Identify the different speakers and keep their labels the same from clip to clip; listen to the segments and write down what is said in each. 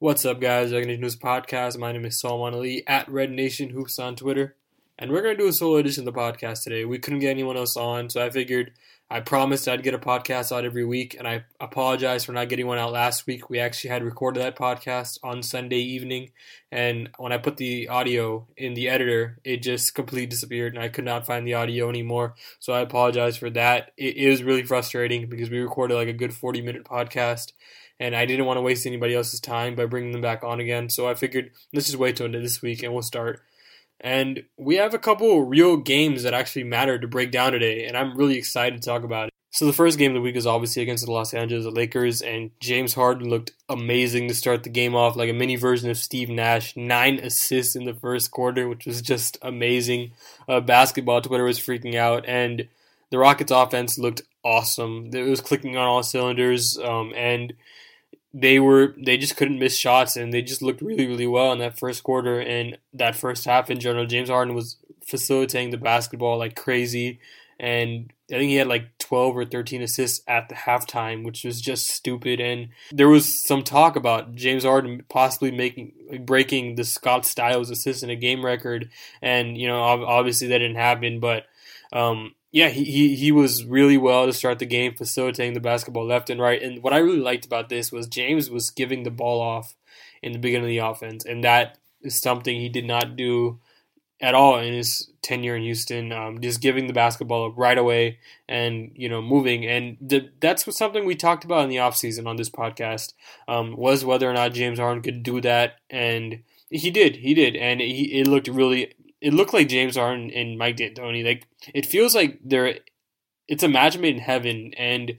Speaker 1: What's up, guys? Red Nation News Podcast. My name is Salman Ali at Red Nation Hoops on Twitter, and we're gonna do a solo edition of the podcast today. We couldn't get anyone else on, so I figured I promised I'd get a podcast out every week, and I apologize for not getting one out last week. We actually had recorded that podcast on Sunday evening, and when I put the audio in the editor, it just completely disappeared, and I could not find the audio anymore. So I apologize for that. It is really frustrating because we recorded like a good 40 minute podcast and I didn't want to waste anybody else's time by bringing them back on again. So I figured let's just wait till this week and we'll start. And we have a couple real games that actually matter to break down today, and I'm really excited to talk about it. So the first game of the week is obviously against the Los Angeles Lakers, and James Harden looked amazing to start the game off, like a mini version of Steve Nash. Nine assists in the first quarter, which was just amazing. Uh, basketball Twitter was freaking out, and the Rockets' offense looked awesome. It was clicking on all cylinders, um, and they were they just couldn't miss shots and they just looked really really well in that first quarter and that first half in general. James Harden was facilitating the basketball like crazy and I think he had like 12 or 13 assists at the halftime, which was just stupid. And there was some talk about James Harden possibly making breaking the Scott Skiles assist in a game record, and you know obviously that didn't happen, but um, yeah, he, he, he was really well to start the game, facilitating the basketball left and right. And what I really liked about this was James was giving the ball off in the beginning of the offense, and that is something he did not do at all in his tenure in Houston. Um, just giving the basketball up right away and you know moving, and the, that's something we talked about in the offseason on this podcast um, was whether or not James Harden could do that, and he did, he did, and he, it looked really it looked like James Harden and Mike D'Antoni. Like it feels like they're it's a match made in heaven. And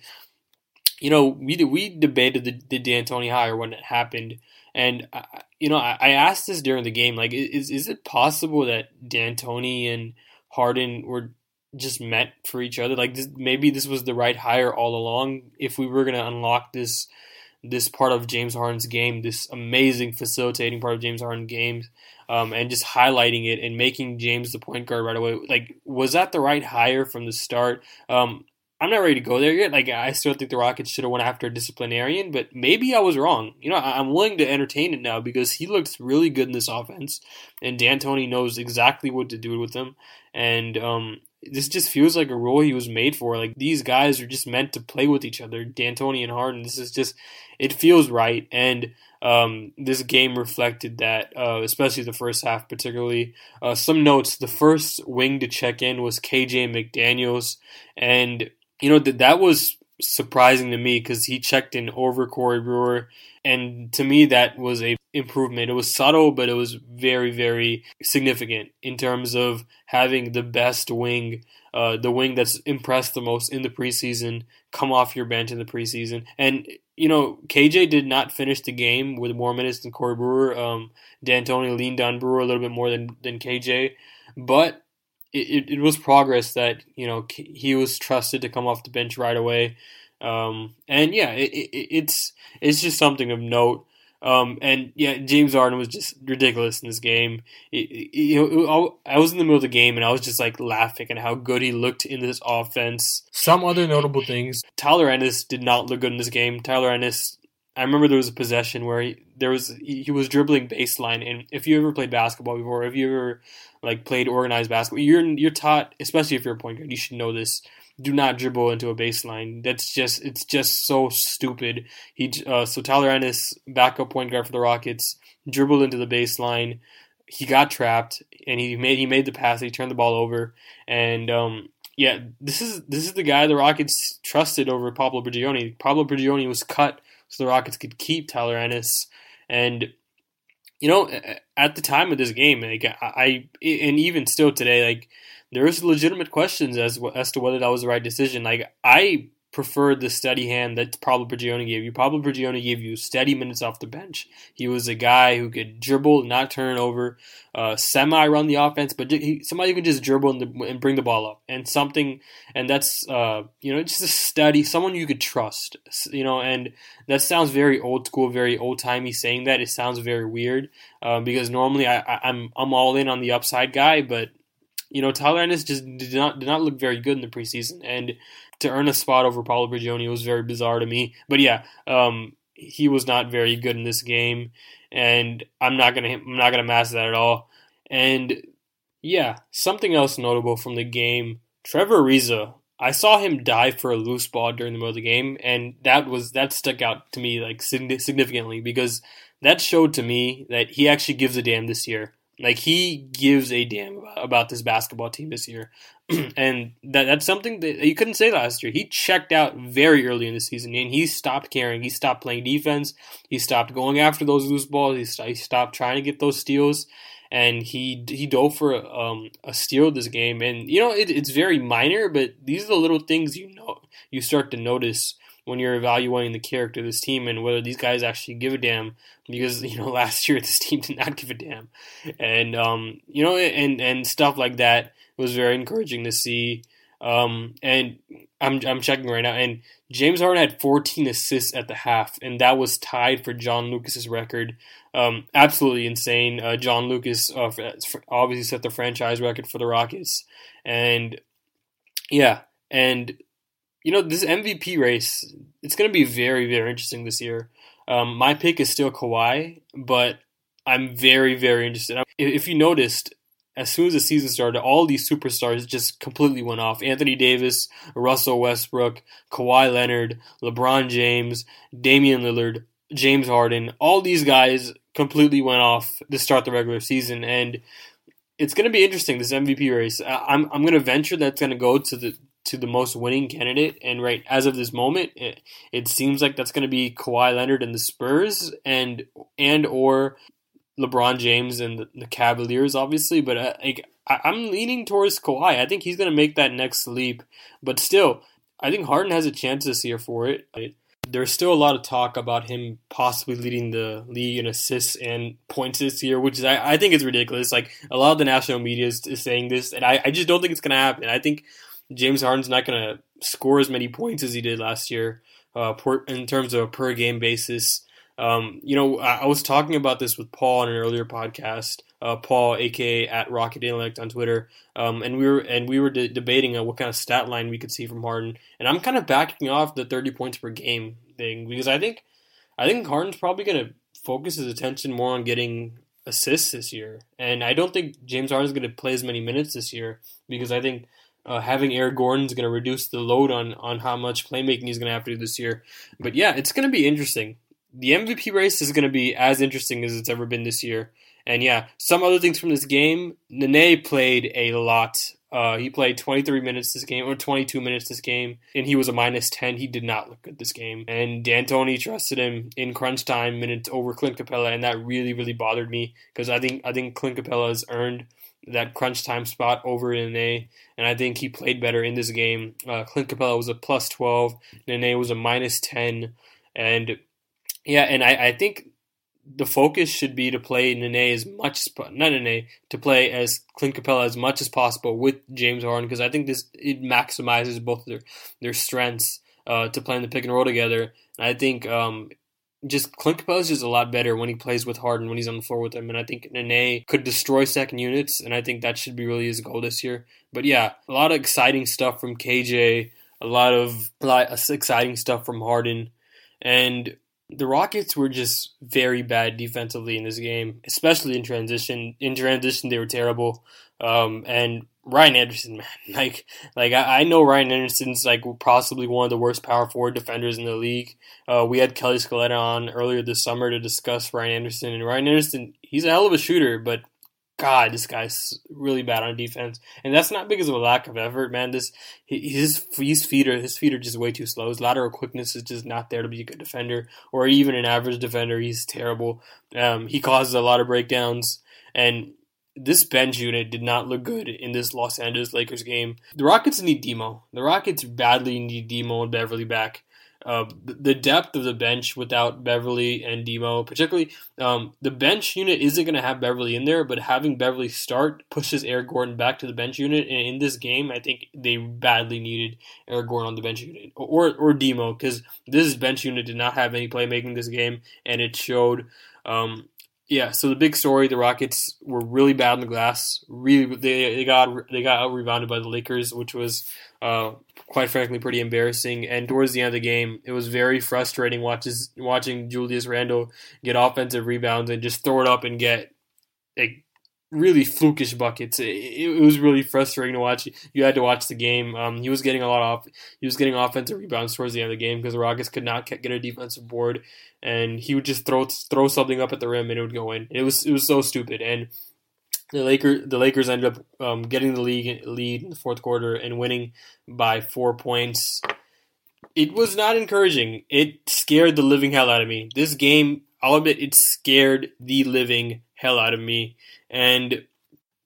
Speaker 1: you know, we we debated the, the D'Antoni hire when it happened, and you know, I, I, asked this during the game. Like, is is it possible that D'Antoni and Harden were just meant for each other? Like, this, maybe this was the right hire all along. If we were gonna unlock this this part of James Harden's game, this amazing facilitating part of James Harden's game, um, and just highlighting it and making James the point guard right away. Like, was that the right hire from the start? Um, I'm not ready to go there yet. Like, I still think the Rockets should have went after a disciplinarian, but maybe I was wrong. You know, I'm willing to entertain it now because he looks really good in this offense, and D'Antoni knows exactly what to do with him. And um, this just feels like a role he was made for. Like these guys are just meant to play with each other. D'Antoni and Harden. This is just it feels right, and um, this game reflected that, uh, especially the first half, particularly. Uh, some notes: the first wing to check in was KJ McDaniels, and you know that that was surprising to me because he checked in over Corey Brewer, and to me that was a improvement. It was subtle, but it was very, very significant in terms of having the best wing, uh, the wing that's impressed the most in the preseason, come off your bench in the preseason. And, you know, KJ did not finish the game with more minutes than Corey Brewer. Um, D'Antoni leaned on Brewer a little bit more than, than KJ, but it, it was progress that, you know, he was trusted to come off the bench right away. Um, and yeah, it, it, it's it's just something of note. Um, and yeah, James Harden was just ridiculous in this game. You know, I was in the middle of the game and I was just like laughing at how good he looked in this offense. Some other notable things: Tyler Ennis did not look good in this game. Tyler Ennis, I remember there was a possession where he, there was he, was dribbling baseline, and if you ever played basketball before, if you ever like played organized basketball, you're you're taught, especially if you're a point guard, you should know this. Do not dribble into a baseline. That's just it's just so stupid. He uh, so Tyler Ennis, backup point guard for the Rockets, dribbled into the baseline. He got trapped, and he made he made the pass. He turned the ball over, and um, yeah, this is this is the guy the Rockets trusted over Pablo Prigioni. Pablo Prigioni was cut so the Rockets could keep Tyler Ennis, and you know, at the time of this game, like I, and even still today, like there is legitimate questions as as to whether that was the right decision. Like I preferred the steady hand that Pablo Prigioni gave you. Pablo Prigioni gave you steady minutes off the bench. He was a guy who could dribble, not turn over, uh, semi run the offense, but he, somebody who could just dribble and, and, bring the ball up and something. And that's uh, you know just a steady someone you could trust. You know, and that sounds very old school, very old timey. Saying that it sounds very weird uh, because normally I, I, I'm I'm all in on the upside guy, but you know, Tyler Ennis just did not did not look very good in the preseason, and to earn a spot over Paulo Prigioni was very bizarre to me. But yeah, um, he was not very good in this game, and I'm not gonna I'm not gonna mask that at all. And yeah, something else notable from the game: Trevor Ariza. I saw him dive for a loose ball during the middle of the game, and that was that stuck out to me like significantly because that showed to me that he actually gives a damn this year. Like he gives a damn about this basketball team this year, and that that's something that you couldn't say last year. He checked out very early in the season, and he stopped caring. He stopped playing defense. He stopped going after those loose balls. He, st- he stopped trying to get those steals, and he he dove for a, um, a steal this game. And you know it, it's very minor, but these are the little things you know you start to notice when you're evaluating the character of this team and whether these guys actually give a damn. Because you know last year this team did not give a damn, and um, you know and and stuff like that was very encouraging to see. Um, and I'm I'm checking right now, and James Harden had 14 assists at the half, and that was tied for John Lucas's record. Um, absolutely insane. Uh, John Lucas uh, obviously set the franchise record for the Rockets, and yeah, and you know, this MVP race, it's going to be very, very interesting this year. Um, my pick is still Kawhi, but I'm very, very interested. If you noticed, as soon as the season started, all these superstars just completely went off. Anthony Davis, Russell Westbrook, Kawhi Leonard, LeBron James, Damian Lillard, James Harden, all these guys completely went off to start the regular season. And it's going to be interesting, this MVP race. I'm, I'm going to venture that's going to go to the to the most winning candidate. And right as of this moment, it, it seems like that's going to be Kawhi Leonard and the Spurs, and and or LeBron James and the, the Cavaliers, obviously. But uh, like, I, I'm leaning towards Kawhi. I think he's going to make that next leap. But still, I think Harden has a chance this year for it. There's still a lot of talk about him possibly leading the league in assists and points this year, which is I, I think is ridiculous. Like a lot of the national media is, is saying this, and I, I just don't think it's going to happen. I think James Harden's not going to score as many points as he did last year uh, per, in terms of a per game basis. Um, you know, I, I, was talking about this with Paul in an earlier podcast. Uh, Paul, aka at Rocket Intellect on Twitter, um, and we were and we were de- debating on what kind of stat line we could see from Harden. And I'm kind of backing off the 30 points per game thing because I think I think Harden's probably going to focus his attention more on getting assists this year. And I don't think James Harden's going to play as many minutes this year because I think uh, having Eric Gordon is going to reduce the load on on how much playmaking he's going to have to do this year. But yeah, it's going to be interesting. The MVP race is going to be as interesting as it's ever been this year. And yeah, some other things from this game. Nene played a lot. Uh, he played 23 minutes this game, or 22 minutes this game, and he was a minus 10. He did not look good this game. And D'Antoni trusted him in crunch time minutes over Clint Capela, and that really, really bothered me because I think I think Clint Capela has earned that crunch time spot over Nene, and I think he played better in this game. Uh, Clint Capela was a plus 12, Nene was a minus 10, and yeah, and I, I think the focus should be to play Nene as much as not Nene to play as Clint Capela as much as possible with James Harden because I think this it maximizes both their their strengths uh, to play in the pick and roll together. And I think um, just Clint Capela is just a lot better when he plays with Harden when he's on the floor with him, and I think Nene could destroy second units, and I think that should be really his goal this year. But yeah, a lot of exciting stuff from KJ, a lot of a lot of exciting stuff from Harden, and The Rockets were just very bad defensively in this game, especially in transition. In transition, they were terrible. Um, and Ryan Anderson, man, like, like I, I, know Ryan Anderson's like possibly one of the worst power forward defenders in the league. Uh, we had Kelly Scaletta on earlier this summer to discuss Ryan Anderson, and Ryan Anderson, he's a hell of a shooter, but God, this guy's really bad on defense, and that's not because of a lack of effort, man. This his his feet are his feet are just way too slow. His lateral quickness is just not there to be a good defender, or even an average defender. He's terrible. Um, he causes a lot of breakdowns, and this bench unit did not look good in this Los Angeles Lakers game. The Rockets need Demo. The Rockets badly need Demo and Beverley back. Uh, the depth of the bench without Beverley and Demo, particularly um, the bench unit isn't going to have Beverley in there, but having Beverley start pushes Eric Gordon back to the bench unit. And in this game, I think they badly needed Eric Gordon on the bench unit or or Demo because this bench unit did not have any playmaking this game, and it showed. Um, yeah, so the big story: the Rockets were really bad on the glass. Really, they they got they got out rebounded by the Lakers, which was uh, quite frankly pretty embarrassing. And towards the end of the game, it was very frustrating watches watching Julius Randle get offensive rebounds and just throw it up and get like really flukish buckets. It, it, was really frustrating to watch. You had to watch the game. Um, he was getting a lot off. He was getting offensive rebounds towards the end of the game because the Rockets could not get a defensive board, and he would just throw throw something up at the rim and it would go in. It was it was so stupid. And the Lakers the Lakers ended up um, getting the league lead in the fourth quarter and winning by four points. It was not encouraging. It scared the living hell out of me. This game, I'll admit, it scared the living hell out of me. And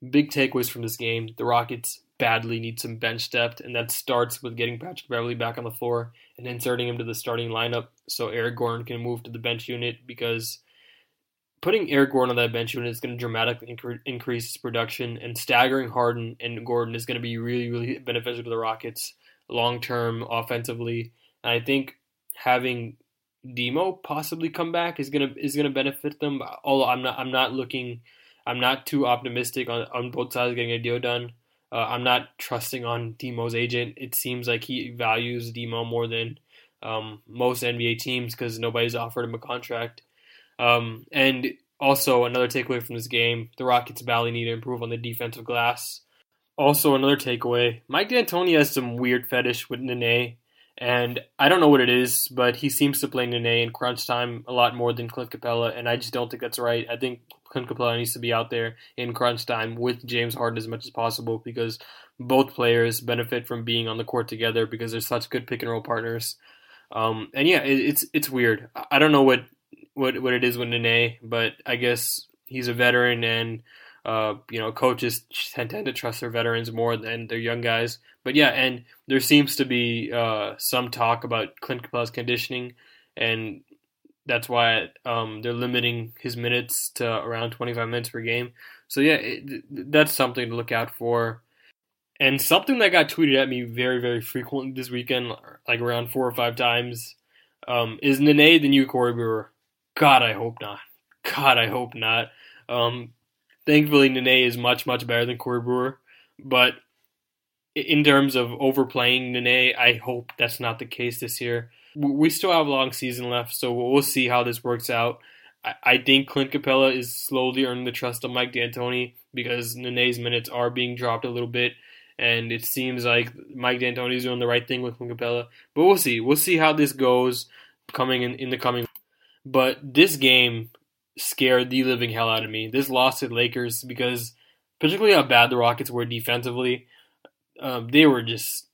Speaker 1: big takeaways from this game: the Rockets badly need some bench depth, and that starts with getting Patrick Beverley back on the floor and inserting him to the starting lineup so Eric Gordon can move to the bench unit because putting Eric Gordon on that bench unit is going to dramatically increase his production, and staggering Harden and Gordon is going to be really, really beneficial to the Rockets long term offensively. And I think having Demo possibly come back is gonna is gonna benefit them. Although I'm not I'm not looking I'm not too optimistic on, on both sides getting a deal done. Uh, I'm not trusting on Demo's agent. It seems like he values Demo more than um, most NBA teams because nobody's offered him a contract. Um, and also another takeaway from this game: the Rockets badly need to improve on the defensive glass. Also, another takeaway: Mike D'Antoni has some weird fetish with Nene, and I don't know what it is, but he seems to play Nene in crunch time a lot more than Clint Capela, and I just don't think that's right. I think Clint Capela needs to be out there in crunch time with James Harden as much as possible because both players benefit from being on the court together because they're such good pick and roll partners. Um, and yeah, it, it's it's weird. I don't know what what what it is with Nene, but I guess he's a veteran and uh, you know coaches tend, tend to trust their veterans more than their young guys. But yeah, and there seems to be uh, some talk about Clint Capela's conditioning, and that's why um, they're limiting his minutes to around 25 minutes per game. So yeah, it, that's something to look out for. And something that got tweeted at me very, very frequently this weekend, like around four or five times, um, is Nene the new Corey Brewer? God, I hope not. God, I hope not. Um, thankfully, Nene is much, much better than Corey Brewer. But in terms of overplaying Nene, I hope that's not the case this year. We still have a long season left, so we'll see how this works out. I think Clint Capela is slowly earning the trust of Mike D'Antoni because Nene's minutes are being dropped a little bit, and it seems like Mike D'Antoni is doing the right thing with Clint Capela. But we'll see. We'll see how this goes coming in, in the coming but this game scared the living hell out of me. This loss to the Lakers because particularly how bad the Rockets were defensively, um, they were just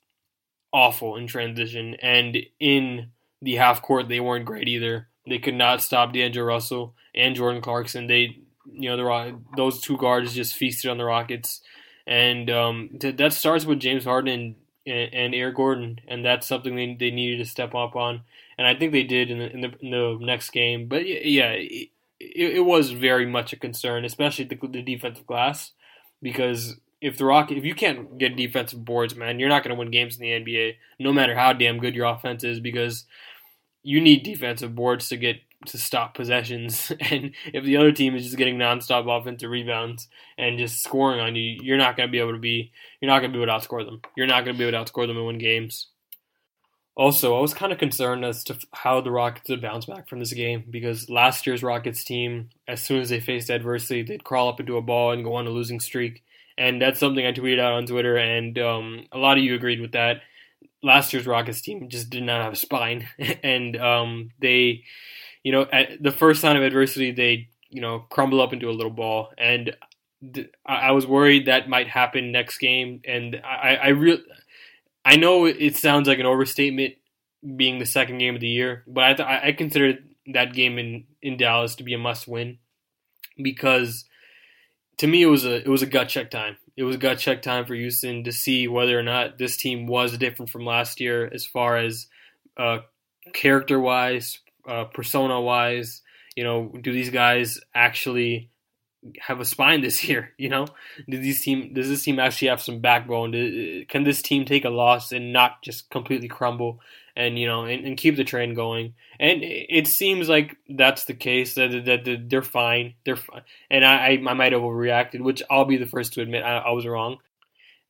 Speaker 1: awful in transition, and in the half court they weren't great either. They could not stop D'Angelo Russell and Jordan Clarkson. They, you know, the those two guards just feasted on the Rockets, and um, that starts with James Harden and, and Eric Gordon, and that's something they, they needed to step up on and I think they did in the in the, in the next game. But yeah, it, it, was very much a concern, especially the, the defensive glass, because if the Rock if you can't get defensive boards, man, you're not going to win games in the NBA, no matter how damn good your offense is, because you need defensive boards to get to stop possessions. And if the other team is just getting nonstop offensive rebounds and just scoring on you, you're not going to be able to be you're not going to be able to outscore them. You're not going to be able to outscore them and win games. Also, I was kind of concerned as to how the Rockets would bounce back from this game because last year's Rockets team, as soon as they faced adversity, they'd crawl up into a ball and go on a losing streak. And that's something I tweeted out on Twitter, and um, a lot of you agreed with that. Last year's Rockets team just did not have a spine, and um, they, you know, at the first sign of adversity, they, you know, crumble up into a little ball. And I was worried that might happen next game, and I, I really I know it sounds like an overstatement being the second game of the year, but I th- I consider that game in, in Dallas to be a must win because to me it was a it was a gut check time. It was a gut check time for Houston to see whether or not this team was different from last year as far as uh, character wise, uh, persona wise. You know, do these guys actually have a spine this year? You know, does this team does this team actually have some backbone? Can this team take a loss and not just completely crumble and you know and, and keep the train going? And it seems like that's the case. That, that, that they're fine. They're fine. And I, I might have overreacted, which I'll be the first to admit I, I was wrong.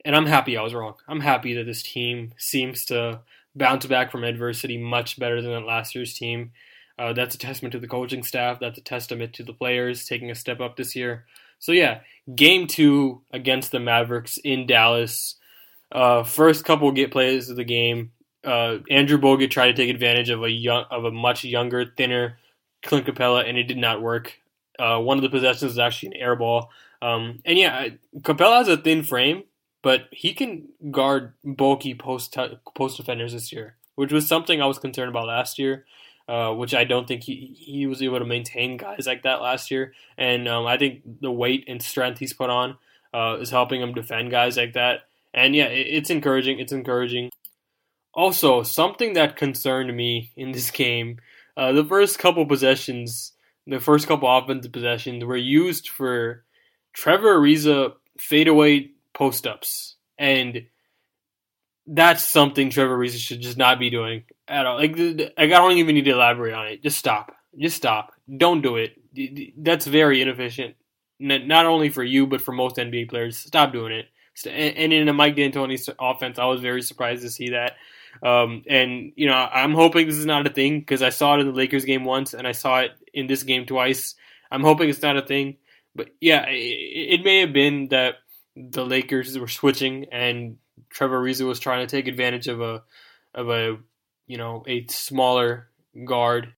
Speaker 1: And I'm happy I was wrong. I'm happy that this team seems to bounce back from adversity much better than last year's team. Uh, that's a testament to the coaching staff. That's a testament to the players taking a step up this year. So yeah, game two against the Mavericks in Dallas. Uh, first couple get plays of the game. Uh, Andrew Bogut tried to take advantage of a young, of a much younger, thinner Clint Capela, and it did not work. Uh, one of the possessions was actually an air ball. Um, and yeah, Capela has a thin frame, but he can guard bulky post post defenders this year, which was something I was concerned about last year. Uh, which I don't think he he was able to maintain guys like that last year. And um, I think the weight and strength he's put on uh, is helping him defend guys like that. And yeah, it, it's encouraging. It's encouraging. Also, something that concerned me in this game, uh, the first couple possessions, the first couple offensive possessions were used for Trevor Ariza fadeaway post ups, and that's something Trevor Ariza should just not be doing at all. Like, I don't even need to elaborate on it. Just stop. Just stop. Don't do it. That's very inefficient. Not only for you, but for most NBA players. Stop doing it. And in a Mike D'Antoni offense, I was very surprised to see that. Um, and you know, I'm hoping this is not a thing because I saw it in the Lakers game once, and I saw it in this game twice. I'm hoping it's not a thing, but yeah, it, it may have been that the Lakers were switching and Trevor Ariza was trying to take advantage of a of a you know a smaller guard,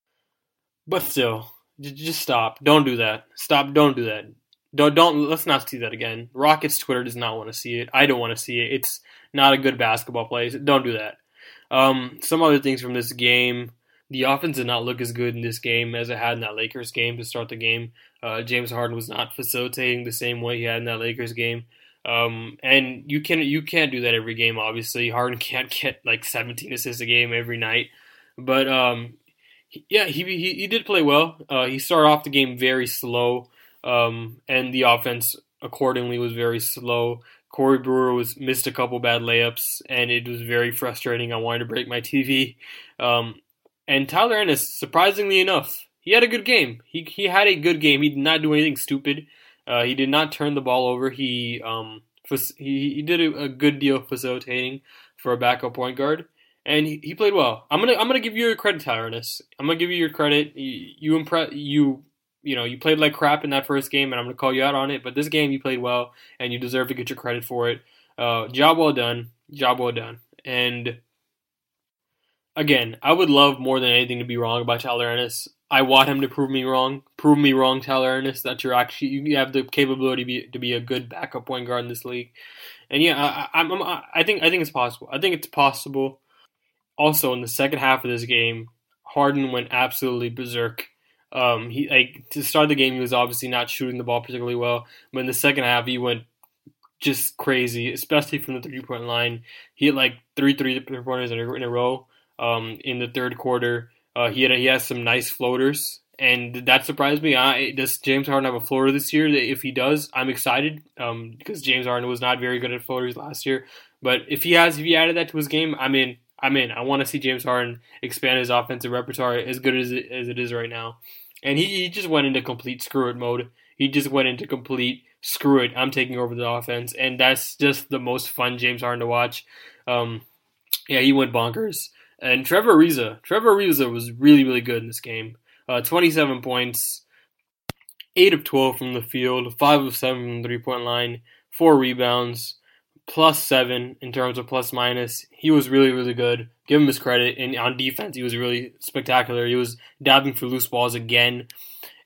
Speaker 1: but still, just stop. Don't do that. Stop. Don't do that. Don't don't. Let's not see that again. Rockets Twitter does not want to see it. I don't want to see it. It's not a good basketball play. Don't do that. Um, some other things from this game. The offense did not look as good in this game as it had in that Lakers game to start the game. Uh, James Harden was not facilitating the same way he had in that Lakers game. Um, and you can you can't do that every game. Obviously, Harden can't get like 17 assists a game every night. But um, yeah, he, he he did play well. Uh, he started off the game very slow, um, and the offense accordingly was very slow. Corey Brewer was missed a couple bad layups, and it was very frustrating. I wanted to break my TV. Um, and Tyler Ennis, surprisingly enough, he had a good game. He he had a good game. He did not do anything stupid. Uh, he did not turn the ball over. He um, he, he did a, a, good deal of facilitating for a backup point guard, and he, he played well. I'm gonna I'm gonna give you your credit, Tyler Ennis. I'm gonna give you your credit. You, you impress you you know you played like crap in that first game, and I'm gonna call you out on it. But this game you played well, and you deserve to get your credit for it. Uh, job well done. Job well done. And again, I would love more than anything to be wrong about Tyler Ennis. I want him to prove me wrong. Prove me wrong, Tyler Ennis, that you're actually you have the capability to be, to be a good backup point guard in this league. And yeah, I, I'm, I think I think it's possible. I think it's possible. Also, in the second half of this game, Harden went absolutely berserk. Um, he like to start the game, he was obviously not shooting the ball particularly well, but in the second half, he went just crazy, especially from the three point line. He hit like three three pointers in a, in a row um, in the third quarter. Uh, he had he has some nice floaters, and that surprised me. I, does James Harden have a floater this year? If he does, I'm excited um, because James Harden was not very good at floaters last year. But if he has, if he added that to his game, I'm in. I'm in. I want to see James Harden expand his offensive repertoire as good as it, as it is right now. And he, he just went into complete screw it mode. He just went into complete screw it. I'm taking over the offense, and that's just the most fun James Harden to watch. Um, yeah, he went bonkers And Trevor Ariza, Trevor Ariza was really, really good in this game. Uh, 27 points, 8 of 12 from the field, 5 of 7 from the three point line, 4 rebounds, plus 7 in terms of plus minus. He was really, really good. Give him his credit. And on defense, he was really spectacular. He was dabbing for loose balls again.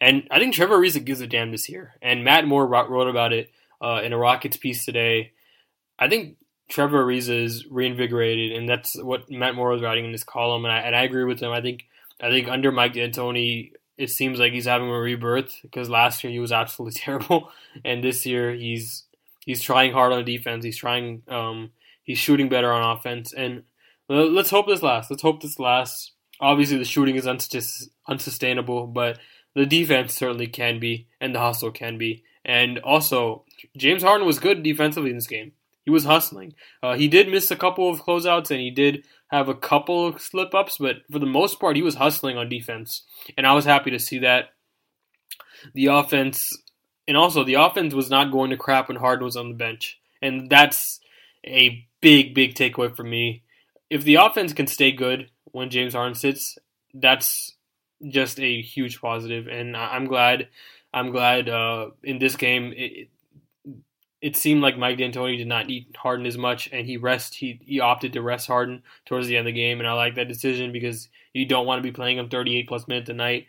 Speaker 1: And I think Trevor Ariza gives a damn this year. And Matt Moore wrote about it uh, in a Rockets piece today. I think Trevor Ariza is reinvigorated, and that's what Matt Moore was writing in this column, and I, and I agree with him. I think I think under Mike D'Antoni, it seems like he's having a rebirth because last year he was absolutely terrible, and this year he's he's trying hard on defense. He's trying um, he's shooting better on offense, and let's hope this lasts. Let's hope this lasts. Obviously, the shooting is unsustainable, but the defense certainly can be, and the hustle can be. And also, James Harden was good defensively in this game. He was hustling. Uh, he did miss a couple of closeouts and he did have a couple of slip ups, but for the most part, he was hustling on defense. And I was happy to see that. The offense, and also the offense was not going to crap when Harden was on the bench. And that's a big, big takeaway for me. If the offense can stay good when James Harden sits, that's just a huge positive, and I'm glad. I'm glad uh, in this game it, it seemed like Mike D'Antoni did not need Harden as much, and he rest he he opted to rest Harden towards the end of the game, and I like that decision because you don't want to be playing him 38 plus minutes a night.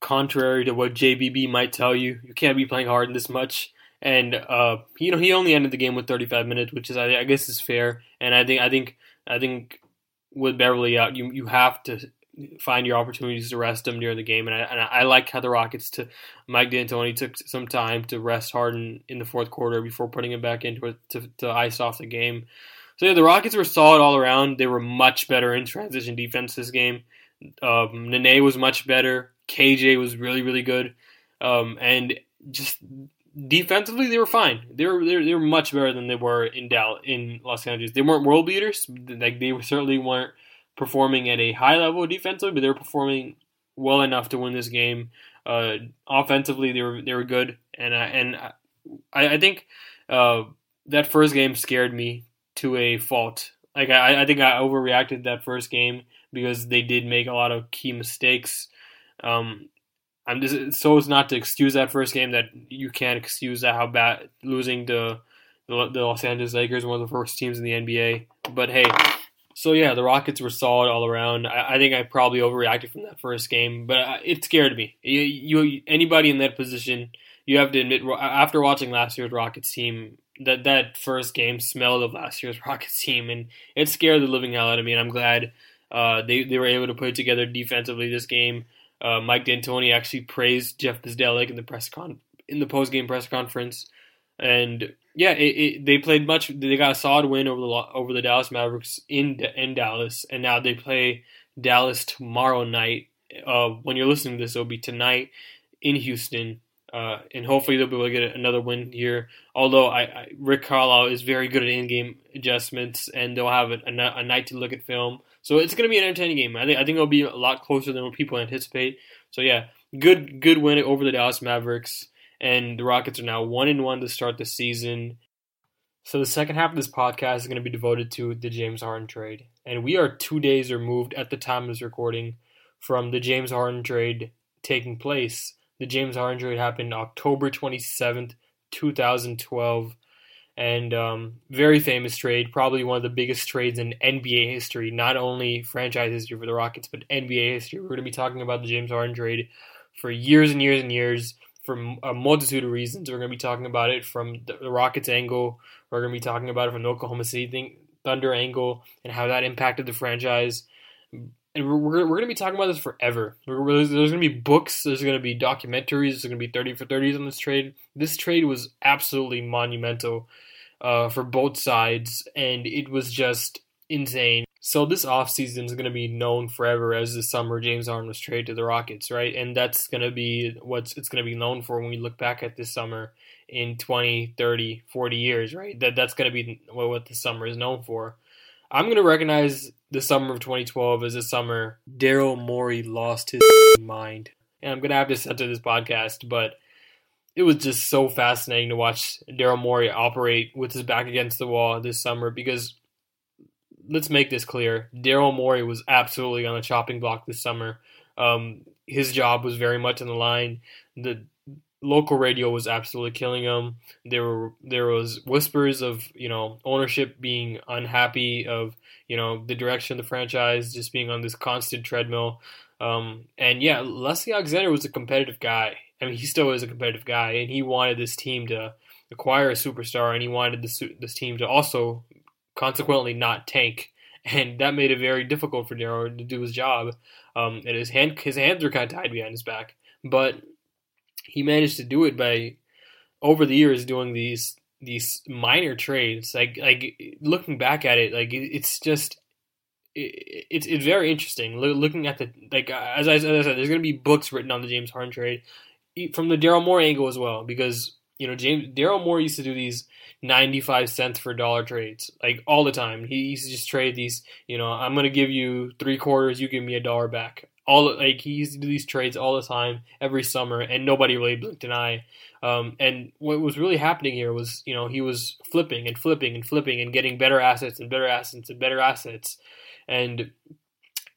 Speaker 1: Contrary to what JBB might tell you, you can't be playing Harden this much. And uh, you know he only ended the game with 35 minutes, which is I, I guess is fair. And I think I think I think with Beverley out, you you have to find your opportunities to rest him near the game. And I, and I like how the Rockets to Mike D'Antoni took some time to rest Harden in the fourth quarter before putting him back into it to, to ice off the game. So yeah, the Rockets were solid all around. They were much better in transition defense this game. Um, Nene was much better. KJ was really really good, um, and just defensively they were fine. They were they were, they were much better than they were in Dallas in Los Angeles. They weren't world beaters. Like they certainly weren't performing at a high level defensively, but they were performing well enough to win this game. Uh, offensively, they were they were good, and I, and I, I think uh, that first game scared me to a fault. Like I, I think I overreacted that first game because they did make a lot of key mistakes. Um, I'm just so as not to excuse that first game that you can't excuse that how bad losing to the, the Los Angeles Lakers, one of the first teams in the NBA. But hey, so yeah, the Rockets were solid all around. I, I, think I probably overreacted from that first game, but it scared me. You, you, anybody in that position, you have to admit after watching last year's Rockets team, that that first game smelled of last year's Rockets team, and it scared the living hell out of me. And I'm glad uh, they they were able to put it together defensively this game. Uh, Mike D'Antoni actually praised Jeff Bzdelik in the press con in the post game press conference, and yeah, it, it, they played much. They got a solid win over the over the Dallas Mavericks in in Dallas, and now they play Dallas tomorrow night. Uh, when you're listening to this, it'll be tonight in Houston, uh, and hopefully they'll be able to get another win here. Although I, I Rick Carlisle is very good at in-game adjustments, and they'll have a, a, a night to look at film, so it's going to be an entertaining game. I think I think it'll be a lot closer than what people anticipate. So yeah, good good win over the Dallas Mavericks and the Rockets are now one and one to start the season. So the second half of this podcast is going to be devoted to the James Harden trade, and we are two days removed at the time of this recording from the James Harden trade taking place. The James Harden trade happened October twenty seventh, two thousand twelve, and um, very famous trade, probably one of the biggest trades in NBA history, not only franchise history for the Rockets, but NBA history. We're going to be talking about the James Harden trade for years and years and years for a multitude of reasons. We're going to be talking about it from the Rockets angle. We're going to be talking about it from the Oklahoma City thing, Thunder angle and how that impacted the franchise. And we're, we're, we're going to be talking about this forever. there's, there's going to be books, there's going to be documentaries, there's going to be 30 for 30s on this trade. This trade was absolutely monumental uh, for both sides, and it was just insane. So this offseason is going to be known forever as the summer James Harden was traded to the Rockets, right? And that's going to be what it's going to be known for when we look back at this summer in 20, 30, 40 years, right? That that's going to be what the summer is known for. I'm going to recognize the summer of 2012 as a summer Daryl Morey lost his mind. And I'm going to have to censor this podcast, but it was just so fascinating to watch Daryl Morey operate with his back against the wall this summer because let's make this clear. Daryl Morey was absolutely on the chopping block this summer. Um, his job was very much on the line. The local radio was absolutely killing him. There were there was whispers of you know ownership being unhappy of you know the direction of the franchise just being on this constant treadmill. Um, and yeah, Leslie Alexander was a competitive guy. I mean, he still is a competitive guy, and he wanted this team to acquire a superstar, and he wanted this this team to also consequently not tank. And that made it very difficult for Daryl to do his job. Um, and his hand his hands were kind of tied behind his back, but he managed to do it by over the years doing these these minor trades. Like like looking back at it, like it's just it, it's it's very interesting. Looking at the like as I, as I said, there's to be books written on the James Harden trade from the Daryl Morey angle as well because you know James Daryl Morey used to do these 95 cents for dollar trades like all the time. He used to just trade these. You know, I'm going to give you three quarters, you give me a dollar back all like he used to do these trades all the time every summer and nobody really blinked an eye um, and what was really happening here was you know he was flipping and flipping and flipping and getting better assets and better assets and better assets and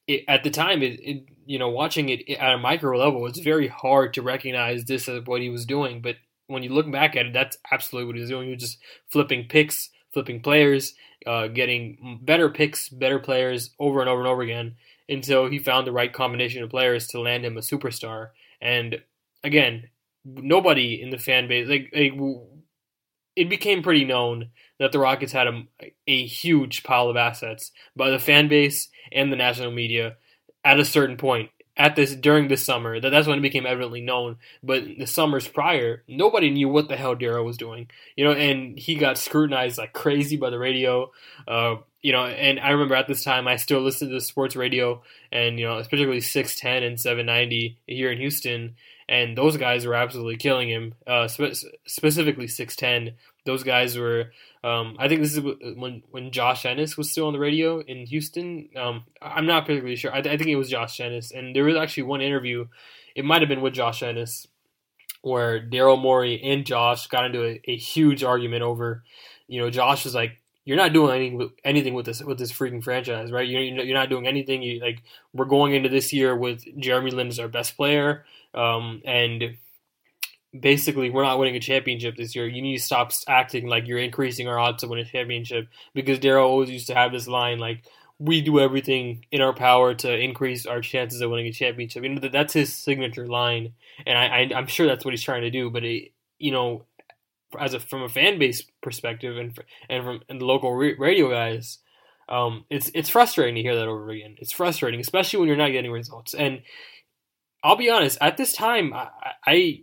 Speaker 1: it, at the time it, it, you know watching it at a micro level it's very hard to recognize this as what he was doing but when you look back at it that's absolutely what he was doing he was just flipping picks flipping players uh, getting better picks better players over and over and over again until he found the right combination of players to land him a superstar. And again, nobody in the fan base like, like it became pretty known that the Rockets had a, a huge pile of assets by the fan base and the national media at a certain point at this during this summer. That that's when it became evidently known. But the summers prior, nobody knew what the hell Daryl was doing. You know, and he got scrutinized like crazy by the radio. Uh, you know, and I remember at this time I still listened to sports radio, and you know, particularly six ten and seven ninety here in Houston, and those guys were absolutely killing him. Uh, spe- specifically six ten. Those guys were. Um, I think this is when when Josh Innes was still on the radio in Houston. Um, I'm not particularly sure. I, th- I think it was Josh Innes, and there was actually one interview. It might have been with Josh Innes, where Daryl Morey and Josh got into a, a huge argument over. You know, Josh was like, you're not doing anything with, anything with this with this freaking franchise, right? You're you're not doing anything. You, like we're going into this year with Jeremy Lin as our best player, um, and basically we're not winning a championship this year. You need to stop acting like you're increasing our odds to win a championship because Daryl always used to have this line like we do everything in our power to increase our chances of winning a championship. You know that's his signature line, and I, I am sure that's what he's trying to do. But it, you know, as a from a fan base perspective and and from and the local radio guys, um, it's it's frustrating to hear that over again. It's frustrating, especially when you're not getting results. And I'll be honest, at this time, I,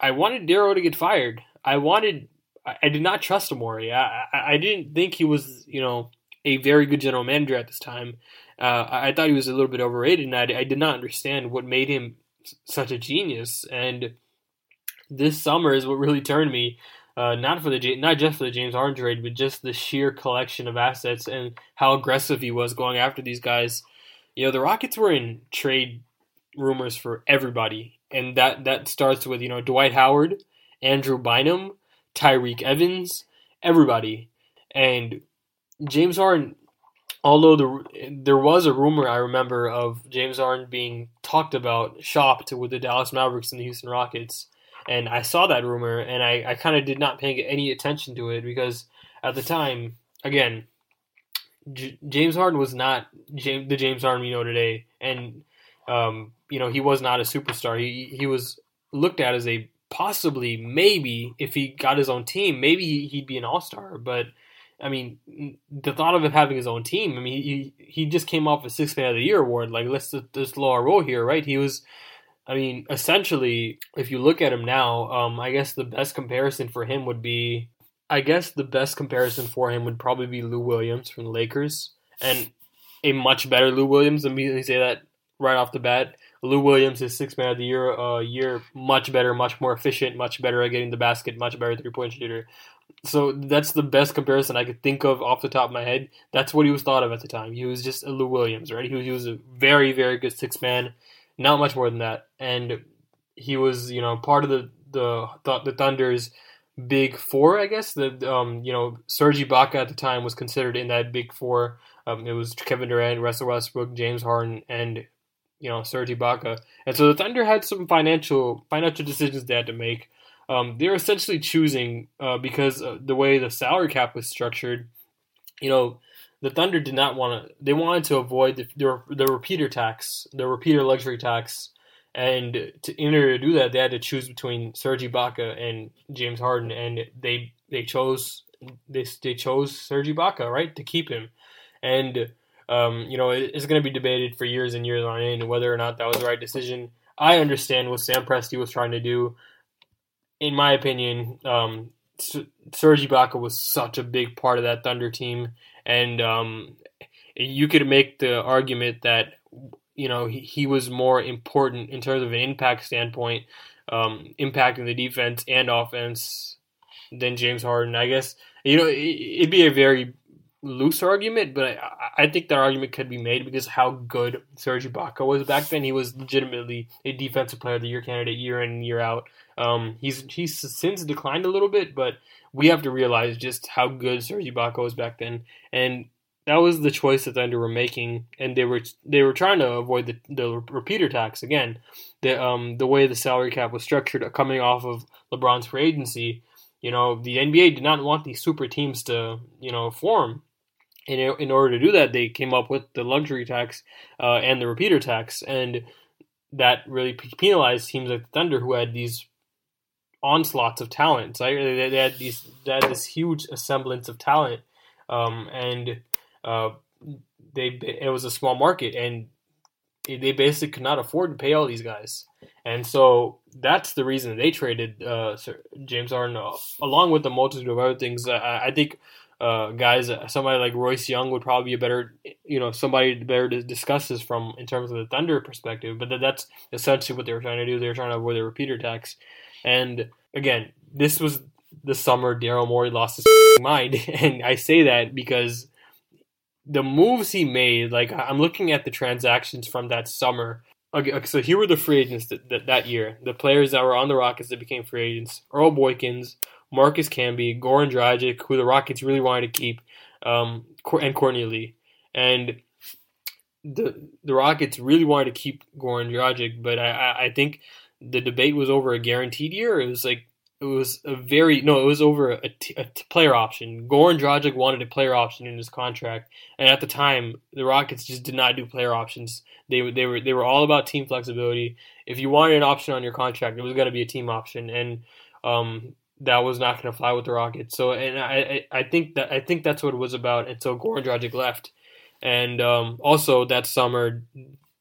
Speaker 1: I wanted Daryl to get fired. I wanted I, I did not trust Amori. I, I I didn't think he was you know a very good general manager at this time. Uh, I thought he was a little bit overrated, and I, I did not understand what made him such a genius. And this summer is what really turned me uh, not for the not just for the James Harden trade, but just the sheer collection of assets and how aggressive he was going after these guys. You know, the Rockets were in trade rumors for everybody, and that that starts with you know Dwight Howard, Andrew Bynum, Tyreke Evans, everybody, and James Harden. Although the, there was a rumor I remember of James Harden being talked about, shopped with the Dallas Mavericks and the Houston Rockets and I saw that rumor, and I, I kind of did not pay any attention to it because at the time, again, J- James Harden was not the James Harden we know today, and um, you know he was not a superstar. He he was looked at as a possibly maybe if he got his own team, maybe he'd be an all star. But I mean, the thought of him having his own team. I mean, he he just came off a six man of the year award. Like let's just lower our role here, right? He was I mean, essentially, if you look at him now, um, I guess the best comparison for him would be, I guess the best comparison for him would probably be Lou Williams from the Lakers, and a much better Lou Williams. Me say that right off the bat. Lou Williams is six man of the year, uh, year much better, much more efficient, much better at getting the basket, much better three point shooter. So that's the best comparison I could think of off the top of my head. That's what he was thought of at the time. He was just a Lou Williams, right? He was, he was a very, very good six man not much more than that. And he was, you know, part of the the the Thunder's big four, I guess. The um, you know, Serge Ibaka at the time was considered in that big four. Um, it was Kevin Durant, Russell Westbrook, James Harden, and you know Serge Ibaka. And so the Thunder had some financial financial decisions they had to make. Um, they're essentially choosing uh, because the way the salary cap was structured. You know, the Thunder did not want to. They wanted to avoid the, the, the repeater tax, the repeater luxury tax, and to, in order to do that, they had to choose between Serge Ibaka and James Harden, and they they chose they they chose Serge Ibaka right to keep him, and um, you know it's going to be debated for years and years on end whether or not that was the right decision. I understand what Sam Presti was trying to do. In my opinion, um, Serge Ibaka was such a big part of that Thunder team, and um, you could make the argument that you know he, he was more important in terms of an impact standpoint, um, impacting the defense and offense than James Harden. I guess you know it, would be a very loose argument, but I, I, think that argument could be made because how good Serge Ibaka was back then. He was legitimately a defensive player of the year candidate year in and year out. Um, he's he's since declined a little bit, but we have to realize just how good Serge Ibaka was back then, and that was the choice that the Thunder were making, and they were they were trying to avoid the, the repeater tax again. The um the way the salary cap was structured, coming off of LeBron's free agency, you know, the NBA did not want these super teams to you know form. In, in order to do that, they came up with the luxury tax uh, and the repeater tax, and that really penalized teams like the Thunder, who had these onslaughts of talent. They, had these they had this huge assemblance of talent, um, and uh, they it was a small market, and they basically could not afford to pay all these guys. And so that's the reason they traded uh, James Harden, uh, along with the multitude of other things. I think uh, guys, somebody like Royce Young would probably be a better, you know, somebody better to discuss this from in terms of the Thunder perspective. But that's essentially what they were trying to do. They were trying to avoid the repeater tax. And again, this was the summer Daryl Morey lost his mind, and I say that because the moves he made, like I'm looking at the transactions from that summer. Okay, so here were the free agents that, that, that year. The players that were on the Rockets that became free agents: Earl Boykins, Marcus Camby, Goran Dragic, who the Rockets really wanted to keep, um, and Courtney Lee. And the the Rockets really wanted to keep Goran Dragic, but I, I think the debate was over a guaranteed year. It was like it was a very no, it was over a, t- a t- player option. Goran Dragic wanted a player option in his contract, and at the time, the Rockets just did not do player options. They they were they were all about team flexibility. If you wanted an option on your contract, it was going to be a team option, and um, that was not going to fly with the Rockets. So, and I I think that I think that's what it was about until Goran Dragic left, and um, also that summer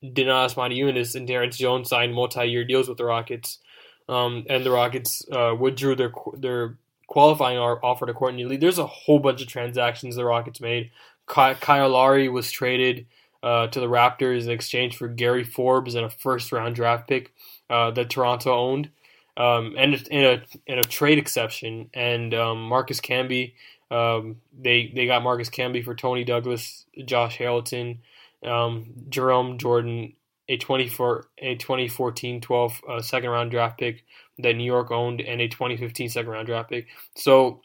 Speaker 1: Donatas Motiejunas and Terrence Jones signed multi-year deals with the Rockets, um, and the Rockets uh, withdrew their their qualifying offer to Courtney Lee. There's a whole bunch of transactions the Rockets made. Kyle Lowry was traded uh, to the Raptors in exchange for Gary Forbes and a first round draft pick uh, that Toronto owned, um, and in a in a trade exception. And um, Marcus Camby, um, they they got Marcus Camby for Toney Douglas, Josh Harrellson, um, Jerome Jordan, a 24 a 2014 12 uh, second round draft pick that New York owned, and a 2015 second round draft pick. So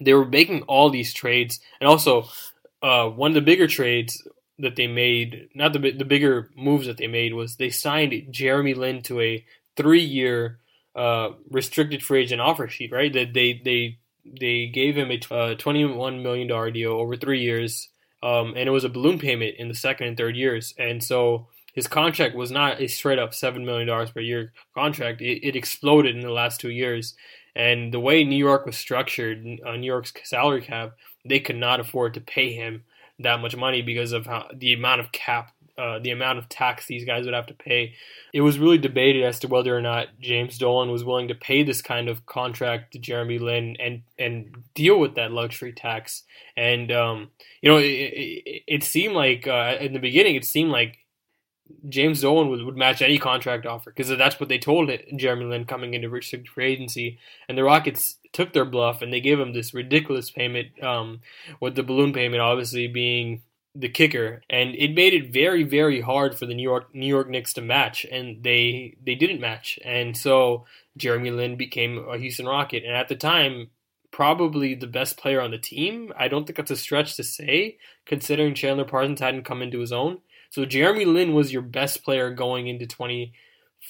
Speaker 1: they were making all these trades, and also uh, one of the bigger trades that they made, not the the bigger moves that they made, was they signed Jeremy Lin to a three year uh, restricted free agent offer sheet. Right, that they they they gave him a uh, twenty one million dollar deal over three years um, and it was a balloon payment in the second and third years. And so his contract was not a straight up seven million dollars per year contract. It, it, exploded in the last two years. And the way New York was structured, uh, New York's salary cap, they could not afford to pay him that much money because of how, the amount of cap uh, the amount of tax these guys would have to pay. It was really debated as to whether or not James Dolan was willing to pay this kind of contract to Jeremy Lin and and deal with that luxury tax. And um, you know, it, it, it seemed like uh, in the beginning, it seemed like James Dolan would, would match any contract offer because that's what they told it, Jeremy Lin coming into restricted free agency. And the Rockets took their bluff and they gave him this ridiculous payment, um, with the balloon payment obviously being the kicker, and it made it very very hard for the New York New York Knicks to match, and they they didn't match, and so Jeremy Lin became a Houston Rocket, and at the time. Probably the best player on the team. I don't think that's a stretch to say, considering Chandler Parsons hadn't come into his own. So Jeremy Lin was your best player going into 20,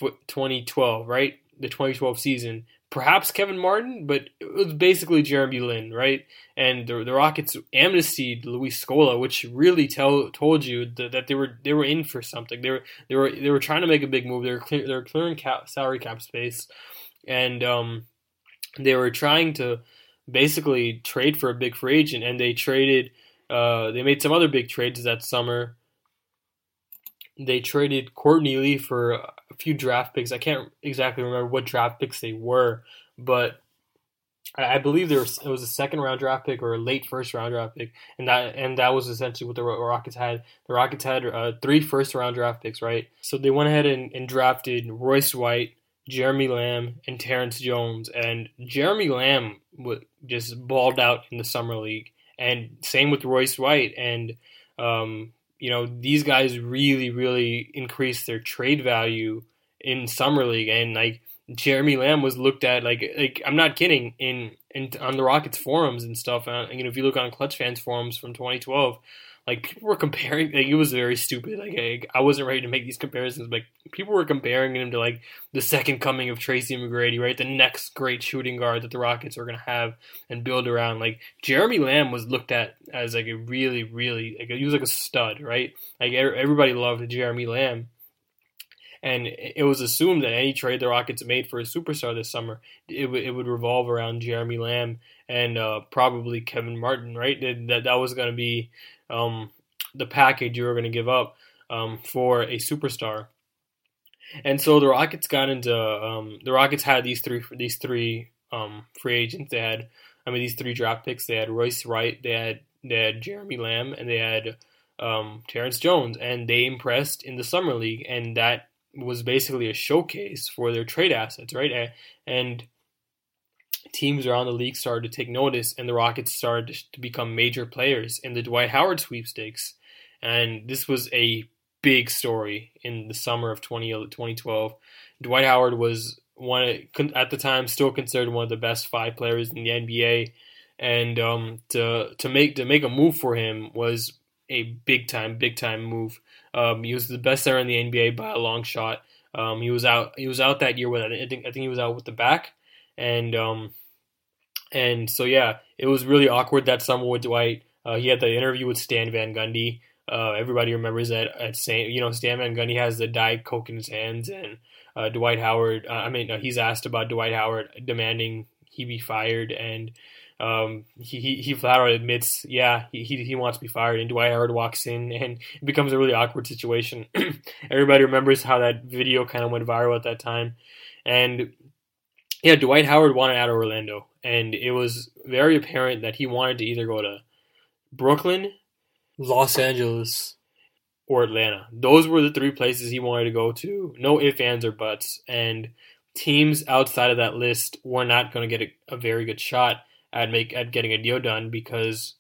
Speaker 1: 2012, right? The 2012 season. Perhaps Kevin Martin, but it was basically Jeremy Lin, right? And the, the Rockets amnestied Luis Scola, which really tell, told you that, that, they were they were in for something. They were they were they were trying to make a big move. They were clear, they were clearing cap, salary cap space, and um, they were trying to basically trade for a big free agent. And they traded. Uh, they made some other big trades that summer they traded Courtney Lee for a few draft picks. I can't exactly remember what draft picks they were, but I believe there was it was a second round draft pick or a late first round draft pick, and that and that was essentially what the Rockets had. The Rockets had uh, three first round draft picks, right? So they went ahead and, and drafted Royce White, Jeremy Lamb, and Terrence Jones, and Jeremy Lamb just balled out in the summer league, and same with Royce White, and um, you know, these guys really, really increased their trade value in summer league, and like Jeremy Lamb was looked at like like I'm not kidding in in on the Rockets forums and stuff. Uh, you know, if you look on Clutch fans forums from 2012, like people were comparing like it was very stupid like I, I wasn't ready to make these comparisons but people were comparing him to like the second coming of tracy mcgrady right? The next great shooting guard that the rockets are going to have and build around. Like jeremy lamb was looked at as like a really really like he was like a stud right? Like everybody loved jeremy lamb and it was assumed that any trade the Rockets made for a superstar this summer, it, w- it would revolve around Jeremy Lamb and uh, probably Kevin Martin, right? That that was going to be um, the package you were going to give up um, for a superstar. And so the Rockets got into um, the Rockets had these three these three um, free agents. They had I mean these three draft picks. They had Royce White, they had they had Jeremy Lamb, and they had um, Terrence Jones, and they impressed in the summer league, and that was basically a showcase for their trade assets, right? And teams around the league started to take notice, and the Rockets started to become major players in the Dwight Howard sweepstakes. And this was a big story in the summer of 2012. Dwight Howard was one at the time still considered one of the best five players in the NBA, and um, to to make to make a move for him was a big time big time move. Um, he was the best center in the NBA by a long shot. Um, he was out. He was out that year with. I think. I think he was out with the back, and um, and so yeah, it was really awkward that summer with Dwight. Uh, he had the interview with Stan Van Gundy. Uh, everybody remembers that at Saint, you know, Stan Van Gundy has the Diet Coke in his hands, and uh, Dwight Howard. Uh, I mean, uh, he's asked about Dwight Howard demanding he be fired, and um, he, he, he flat out admits, yeah, he, he wants to be fired. And Dwight Howard walks in, and it becomes a really awkward situation. Everybody remembers how that video kind of went viral at that time, and yeah, Dwight Howard wanted out of Orlando, and it was very apparent that he wanted to either go to Brooklyn, Los Angeles, or Atlanta. Those were the three places he wanted to go to. No ifs, ands, or buts. And teams outside of that list were not going to get a, a, very good shot at make at getting a deal done because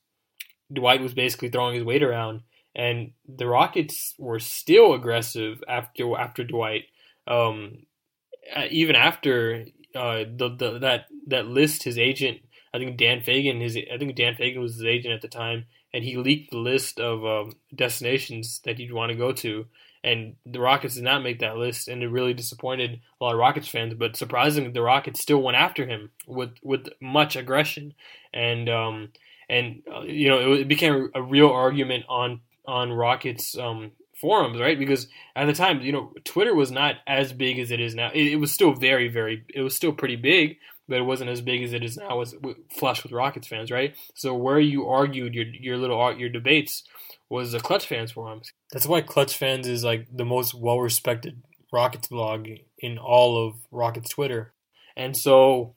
Speaker 1: Dwight was basically throwing his weight around, and the Rockets were still aggressive after after Dwight. Um, even after uh, the, the that that list his agent I think Dan Fegan his I think Dan Fegan was his agent at the time. And he leaked the list of um, destinations that he'd want to go to and the Rockets did not make that list and it really disappointed a lot of Rockets fans but surprisingly the Rockets still went after him with with much aggression and um and uh, you know it, it became a real argument on on Rockets um forums, right? Because at the time, you know, Twitter was not as big as it is now. It, it, was still very, very, it was still pretty big, but it wasn't as big as it is now. It Was flush with Rockets fans, right? So where you argued your your little your debates was the Clutch fans forums. That's why Clutch fans is like the most well respected Rockets blog in all of Rockets Twitter, and so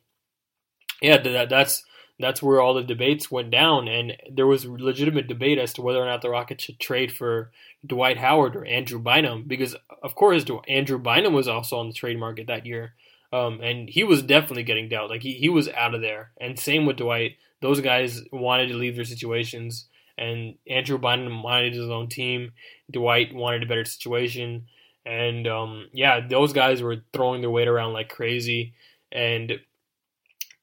Speaker 1: yeah, that that's that's where all the debates went down, and there was legitimate debate as to whether or not the Rockets should trade for Dwight Howard or Andrew Bynum, because of course Andrew Bynum was also on the trade market that year, um, and he was definitely getting dealt. Like he, he was out of there, and same with Dwight. Those guys wanted to leave their situations, and Andrew Bynum wanted his own team. Dwight wanted a better situation, and um, yeah, those guys were throwing their weight around like crazy, and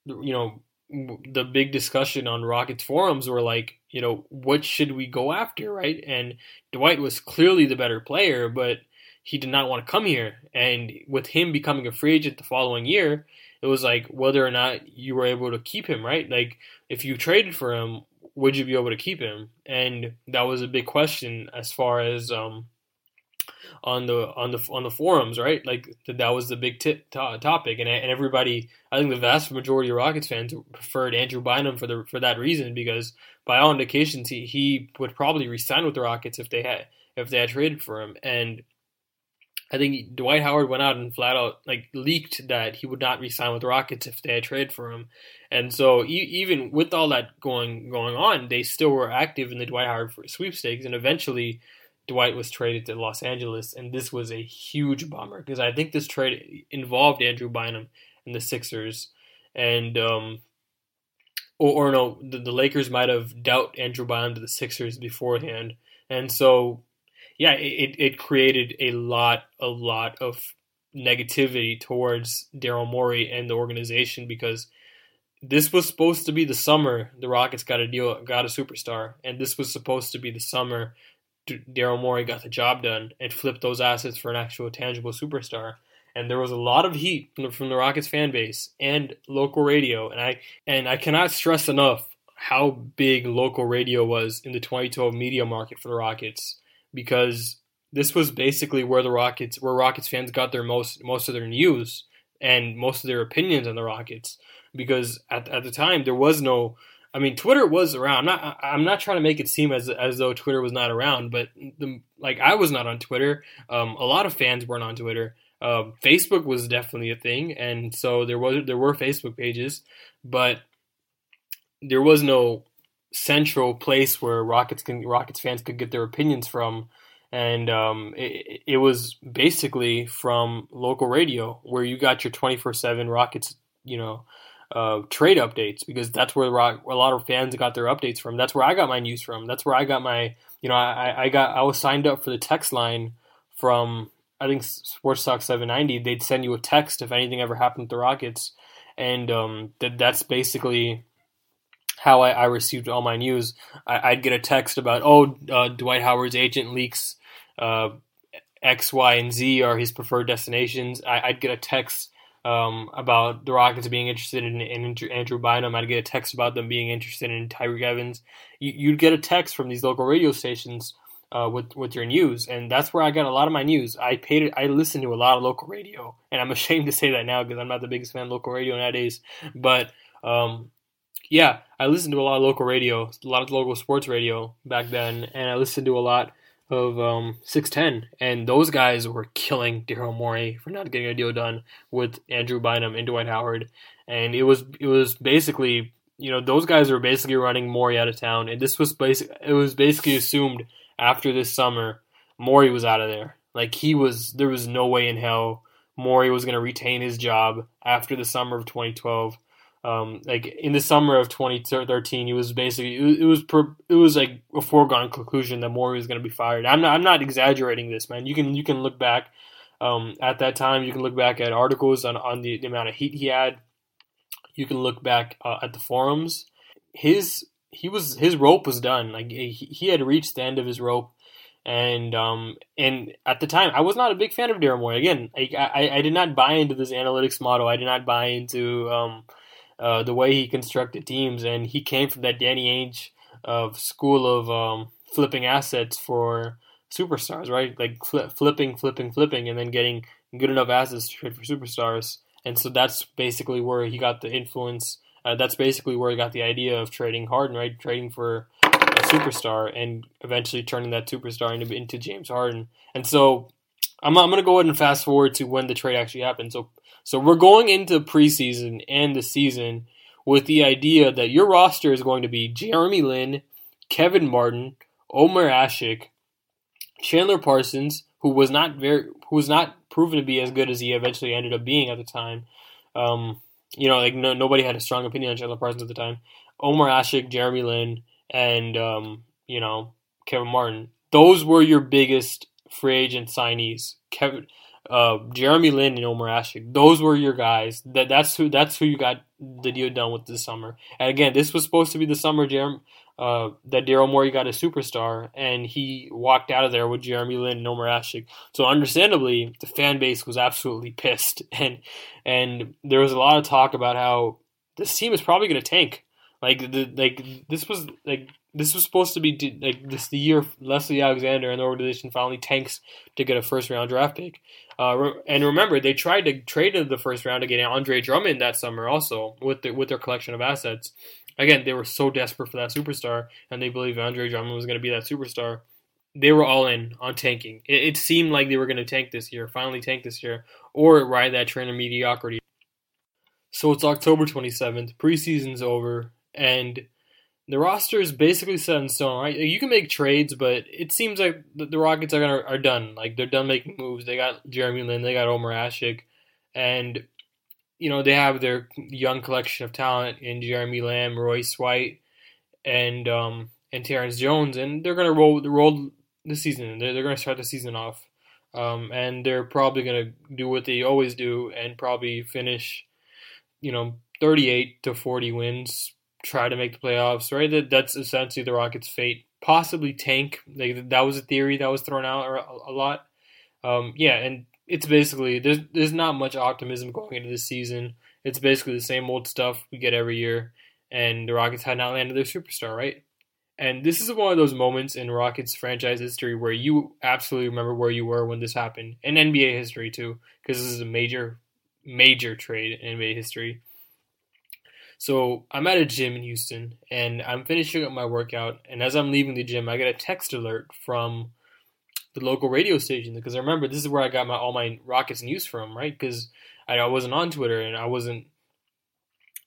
Speaker 1: you know the big discussion on Rockets forums were like, you know, what should we go after, right? And Dwight was clearly the better player, but he did not want to come here. And with him becoming a free agent the following year, it was like whether or not you were able to keep him, right? Like if you traded for him, would you be able to keep him? And that was a big question as far as um, on the on the on the forums, right? Like that was the big t- topic, and and everybody, I think the vast majority of Rockets fans preferred Andrew Bynum for the for that reason because by all indications he he would probably resign with the Rockets if they had if they had traded for him, and I think Dwight Howard went out and flat out like leaked that he would not resign with the Rockets if they had traded for him, and so e- even with all that going going on, they still were active in the Dwight Howard sweepstakes, and eventually Dwight was traded to Los Angeles, and this was a huge bummer because I think this trade involved Andrew Bynum and the Sixers, and um, or, or no, the, the Lakers might have dealt Andrew Bynum to the Sixers beforehand, and so yeah, it, it created a lot, a lot of negativity towards Daryl Morey and the organization because this was supposed to be the summer the Rockets got a deal, got a superstar, and this was supposed to be the summer Daryl Morey got the job done and flipped those assets for an actual tangible superstar. And there was a lot of heat from the, from the Rockets fan base and local radio, and I and I cannot stress enough how big local radio was in the 2012 media market for the Rockets because this was basically where the Rockets, where Rockets fans got their most most of their news and most of their opinions on the Rockets. Because at at the time there was no, I mean, Twitter was around. I'm not I'm not trying to make it seem as as though Twitter was not around, but the like I was not on Twitter. Um, a lot of fans weren't on Twitter. Um, Facebook was definitely a thing, and so there was there were Facebook pages, but there was no central place where Rockets can Rockets fans could get their opinions from, and um, it, it, was basically from local radio where you got your twenty four seven Rockets, you know, uh, trade updates because that's where rock, a lot of fans got their updates from. That's where I got my news from. That's where I got my, you know, I, I got I was signed up for the text line from I think Sports Talk seven ninety. They'd send you a text if anything ever happened to the Rockets, and um, that that's basically how I, I, received all my news. I, would get a text about, oh, uh, Dwight Howard's agent leaks uh, X, Y, and Z are his preferred destinations. I, would get a text um, about the Rockets being interested in, in, Andrew Bynum. I'd get a text about them being interested in Tyreke Evans. You, would get a text from these local radio stations uh, with with your news, and that's where I got a lot of my news. I paid, it. I listened to a lot of local radio, and I'm ashamed to say that now because I'm not the biggest fan of local radio nowadays. But um, yeah, I listened to a lot of local radio, a lot of local sports radio back then, and I listened to a lot of um, 610, and those guys were killing Daryl Morey for not getting a deal done with Andrew Bynum and Dwight Howard, and it was it was basically you know those guys were basically running Morey out of town, and this was basic. It was basically assumed after this summer Morey was out of there. Like he was, there was no way in hell Morey was going to retain his job after the summer of 2012 um, like in the summer of 2013, it was basically it was it was like a foregone conclusion that Morey was going to be fired. I'm not I'm not exaggerating this, man. You can you can look back um, at that time. You can look back at articles on on the, the amount of heat he had. You can look back uh, at the forums. His he was his rope was done. Like he, he had reached the end of his rope. And um and at the time I was not a big fan of Daryl Morey. Again, I, I, I did not buy into this analytics model. I did not buy into um uh, the way he constructed teams, and he came from that Danny Ainge of school of um, flipping assets for superstars, right? Like flipping, flipping, flipping, and then getting good enough assets to trade for superstars. And so that's basically where he got the influence. Uh, that's basically where he got the idea of trading Harden, right? Trading for a superstar and eventually turning that superstar into, into James Harden. And so I'm, I'm going to go ahead and fast forward to when the trade actually happened. So so we're going into preseason and the season with the idea that your roster is going to be Jeremy Lin, Kevin Martin, Omer Asik, Chandler Parsons, who was not very who was not proven to be as good as he eventually ended up being at the time. Um, you know, like no, nobody had a strong opinion on Chandler Parsons at the time. Omer Asik, Jeremy Lin, and um, you know, Kevin Martin. Those were your biggest free agent signees. Kevin, uh, Jeremy Lin and Omer Asik. Those were your guys. That that's who that's who you got the deal done with this summer. And again, this was supposed to be the summer Jeremy, uh, that Daryl Morey got a superstar, and he walked out of there with Jeremy Lin and Omer Asik. So understandably, the fan base was absolutely pissed, and and there was a lot of talk about how this team is probably going to tank. Like the like this was like this was supposed to be like this the year Leslie Alexander and the organization finally tanks to get a first round draft pick. Uh, and remember, they tried to trade in the first round to get Andre Drummond that summer, also with the, with their collection of assets. Again, they were so desperate for that superstar, and they believed Andre Drummond was going to be that superstar. They were all in on tanking. It, it seemed like they were going to tank this year, finally tank this year, or ride that train of mediocrity. So it's October 27th, preseason's over, and the roster is basically set in stone, right? You can make trades, but it seems like the Rockets are gonna are done. Like they're done making moves. They got Jeremy Lin, they got Omer Asik, and you know they have their young collection of talent in Jeremy Lamb, Royce White, and um, and Terrence Jones, and they're gonna roll roll the season. They're, they're gonna start the season off, um, and they're probably gonna do what they always do and probably finish, you know, thirty eight to forty wins try to make the playoffs, right? That that's essentially the Rockets' fate. Possibly tank. Like that was a theory that was thrown out a, a lot. Um, yeah, and it's basically there's there's not much optimism going into this season. It's basically the same old stuff we get every year, and the Rockets had not landed their superstar, right? And this is one of those moments in Rockets franchise history where you absolutely remember where you were when this happened, in NBA history too, because this is a major, major trade in NBA history. So I'm at a gym in Houston and I'm finishing up my workout. And as I'm leaving the gym, I get a text alert from the local radio station because I remember this is where I got my all my Rockets news from, right? Because I, I wasn't on Twitter and I wasn't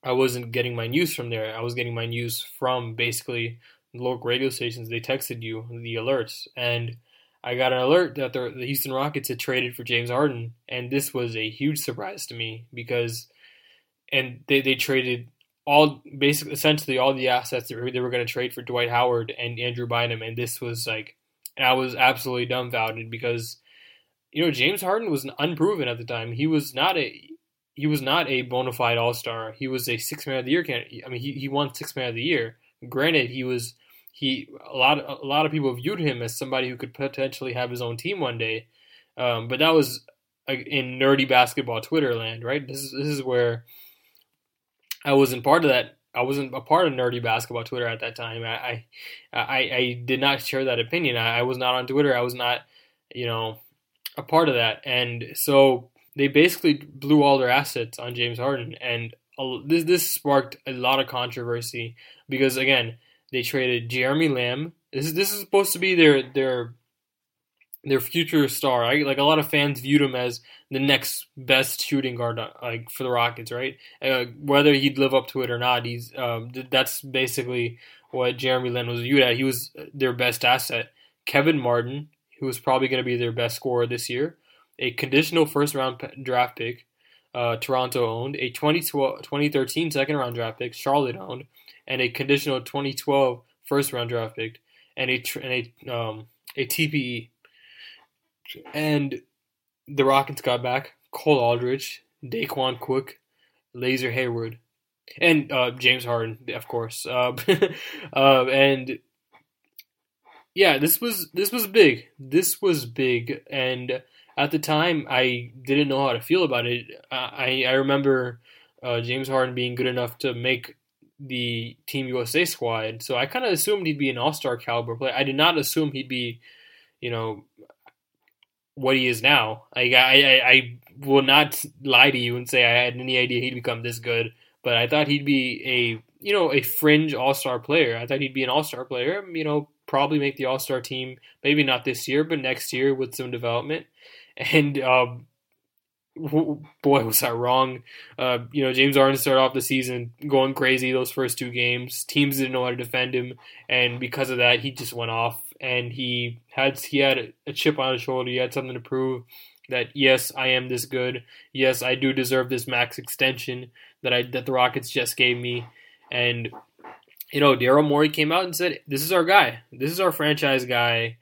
Speaker 1: I wasn't getting my news from there. I was getting my news from basically local radio stations. They texted you the alerts, and I got an alert that the, the Houston Rockets had traded for James Harden, and this was a huge surprise to me because, and they they traded all basically essentially all the assets that they were going to trade for Dwight Howard and Andrew Bynum, and this was like and I was absolutely dumbfounded because you know James Harden was unproven at the time. He was not a he was not a bona fide All Star. He was a six man of the year candidate. I mean, he, he won six man of the year. Granted, he was he a lot a lot of people viewed him as somebody who could potentially have his own team one day, um, but that was in nerdy basketball Twitter land, right? This is this is where I wasn't part of that. I wasn't a part of nerdy basketball Twitter at that time. I I, I, did not share that opinion. I, I was not on Twitter. I was not, you know, a part of that. And so they basically blew all their assets on James Harden, and this this sparked a lot of controversy because again they traded Jeremy Lamb. This is this is supposed to be their their their future star. Right? Like a lot of fans viewed him as the next best shooting guard, uh, like for the Rockets, right? Uh, whether he'd live up to it or not, he's um, that's basically what Jeremy Lin was viewed at. He was their best asset. Kevin Martin, who was probably going to be their best scorer this year, a conditional first round draft pick, uh, Toronto owned, a 2013 second round draft pick, Charlotte owned, and a conditional 2012 first round draft pick, and a and a um, a TPE and the Rockets got back Cole Aldrich, Daequan Cook, Lazar Hayward, and uh, James Harden, of course. Uh, uh, and yeah, this was this was big. This was big, and at the time, I didn't know how to feel about it. I I remember uh, James Harden being good enough to make the Team USA squad, so I kind of assumed he'd be an All Star caliber player. I did not assume he'd be, you know, what he is now. Like I, I, I will not lie to you and say I had any idea he'd become this good, but I thought he'd be a you know a fringe All Star player. I thought he'd be an All Star player. You know, probably make the All Star team. Maybe not this year, but next year with some development. And um, boy, was I wrong. Uh, you know, James Harden started off the season going crazy those first two games. Teams didn't know how to defend him, and because of that, he just went off and he had he had a chip on his shoulder. He had something to prove that yes, I am this good. Yes, I do deserve this max extension that I that the Rockets just gave me, and you know, Daryl Morey came out and said, "This is our guy. This is our franchise guy."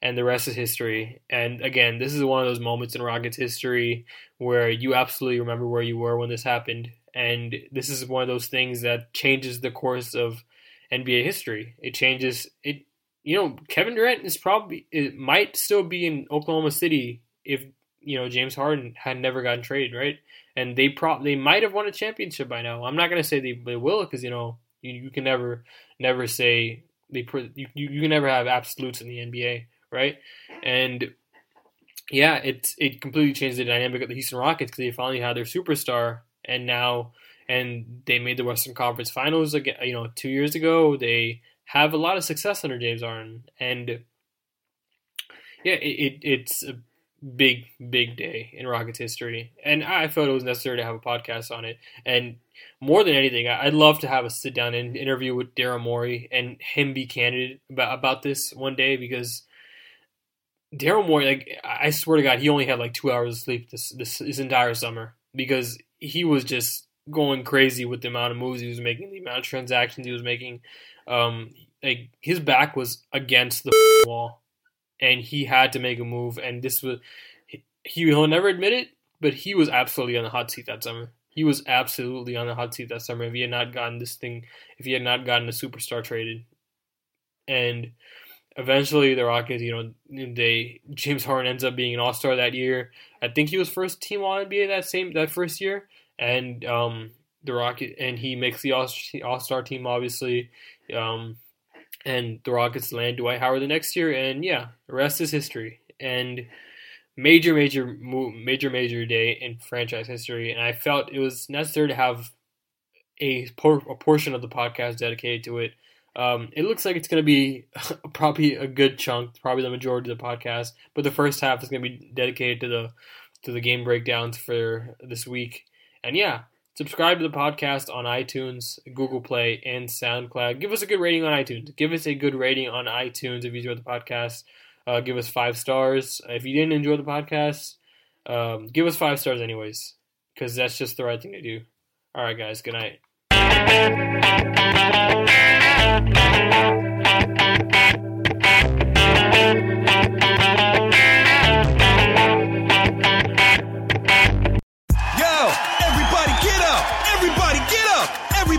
Speaker 1: And the rest is history. And again, this is one of those moments in Rockets history where you absolutely remember where you were when this happened. And this is one of those things that changes the course of NBA history. It changes it. You know, Kevin Durant is probably it might still be in Oklahoma City if you know James Harden had never gotten traded, right? And they pro they might have won a championship by now. I'm not gonna say they, they will because you know you, you can never never say they you, you can never have absolutes in the NBA, right? And yeah, it's it completely changed the dynamic of the Houston Rockets because they finally had their superstar, and now and they made the Western Conference Finals again. You know, two years ago, they have a lot of success under James Harden, and yeah, it, it it's a big big day in Rockets history, and I felt it was necessary to have a podcast on it. And more than anything, I'd love to have a sit down and interview with Daryl Morey and him be candid about about this one day because Daryl Morey, like I swear to God, he only had like two hours of sleep this this, this entire summer because he was just going crazy with the amount of moves he was making, the amount of transactions he was making. Um, like his back was against the wall, and he had to make a move. And this was he will never admit it, but he was absolutely on the hot seat that summer. He was absolutely on the hot seat that summer if he had not gotten this thing, if he had not gotten a superstar traded, and eventually the Rockets, you know, they James Harden ends up being an All Star that year. I think he was first team All NBA that same that first year, and um, the Rocket and he makes the All Star team obviously, um, and the Rockets land Dwight Howard the next year, and yeah, the rest is history. And major, major, major, major day in franchise history, and I felt it was necessary to have a, por- a portion of the podcast dedicated to it. Um, it looks like it's going to be probably a good chunk, probably the majority of the podcast, but the first half is going to be dedicated to the to the game breakdowns for this week. And yeah, subscribe to the podcast on iTunes, Google Play, and SoundCloud. Give us a good rating on iTunes. Give us a good rating on iTunes if you enjoyed the podcast. Uh, give us five stars. If you didn't enjoy the podcast, um, give us five stars anyways, because that's just the right thing to do. All right, guys. Good night.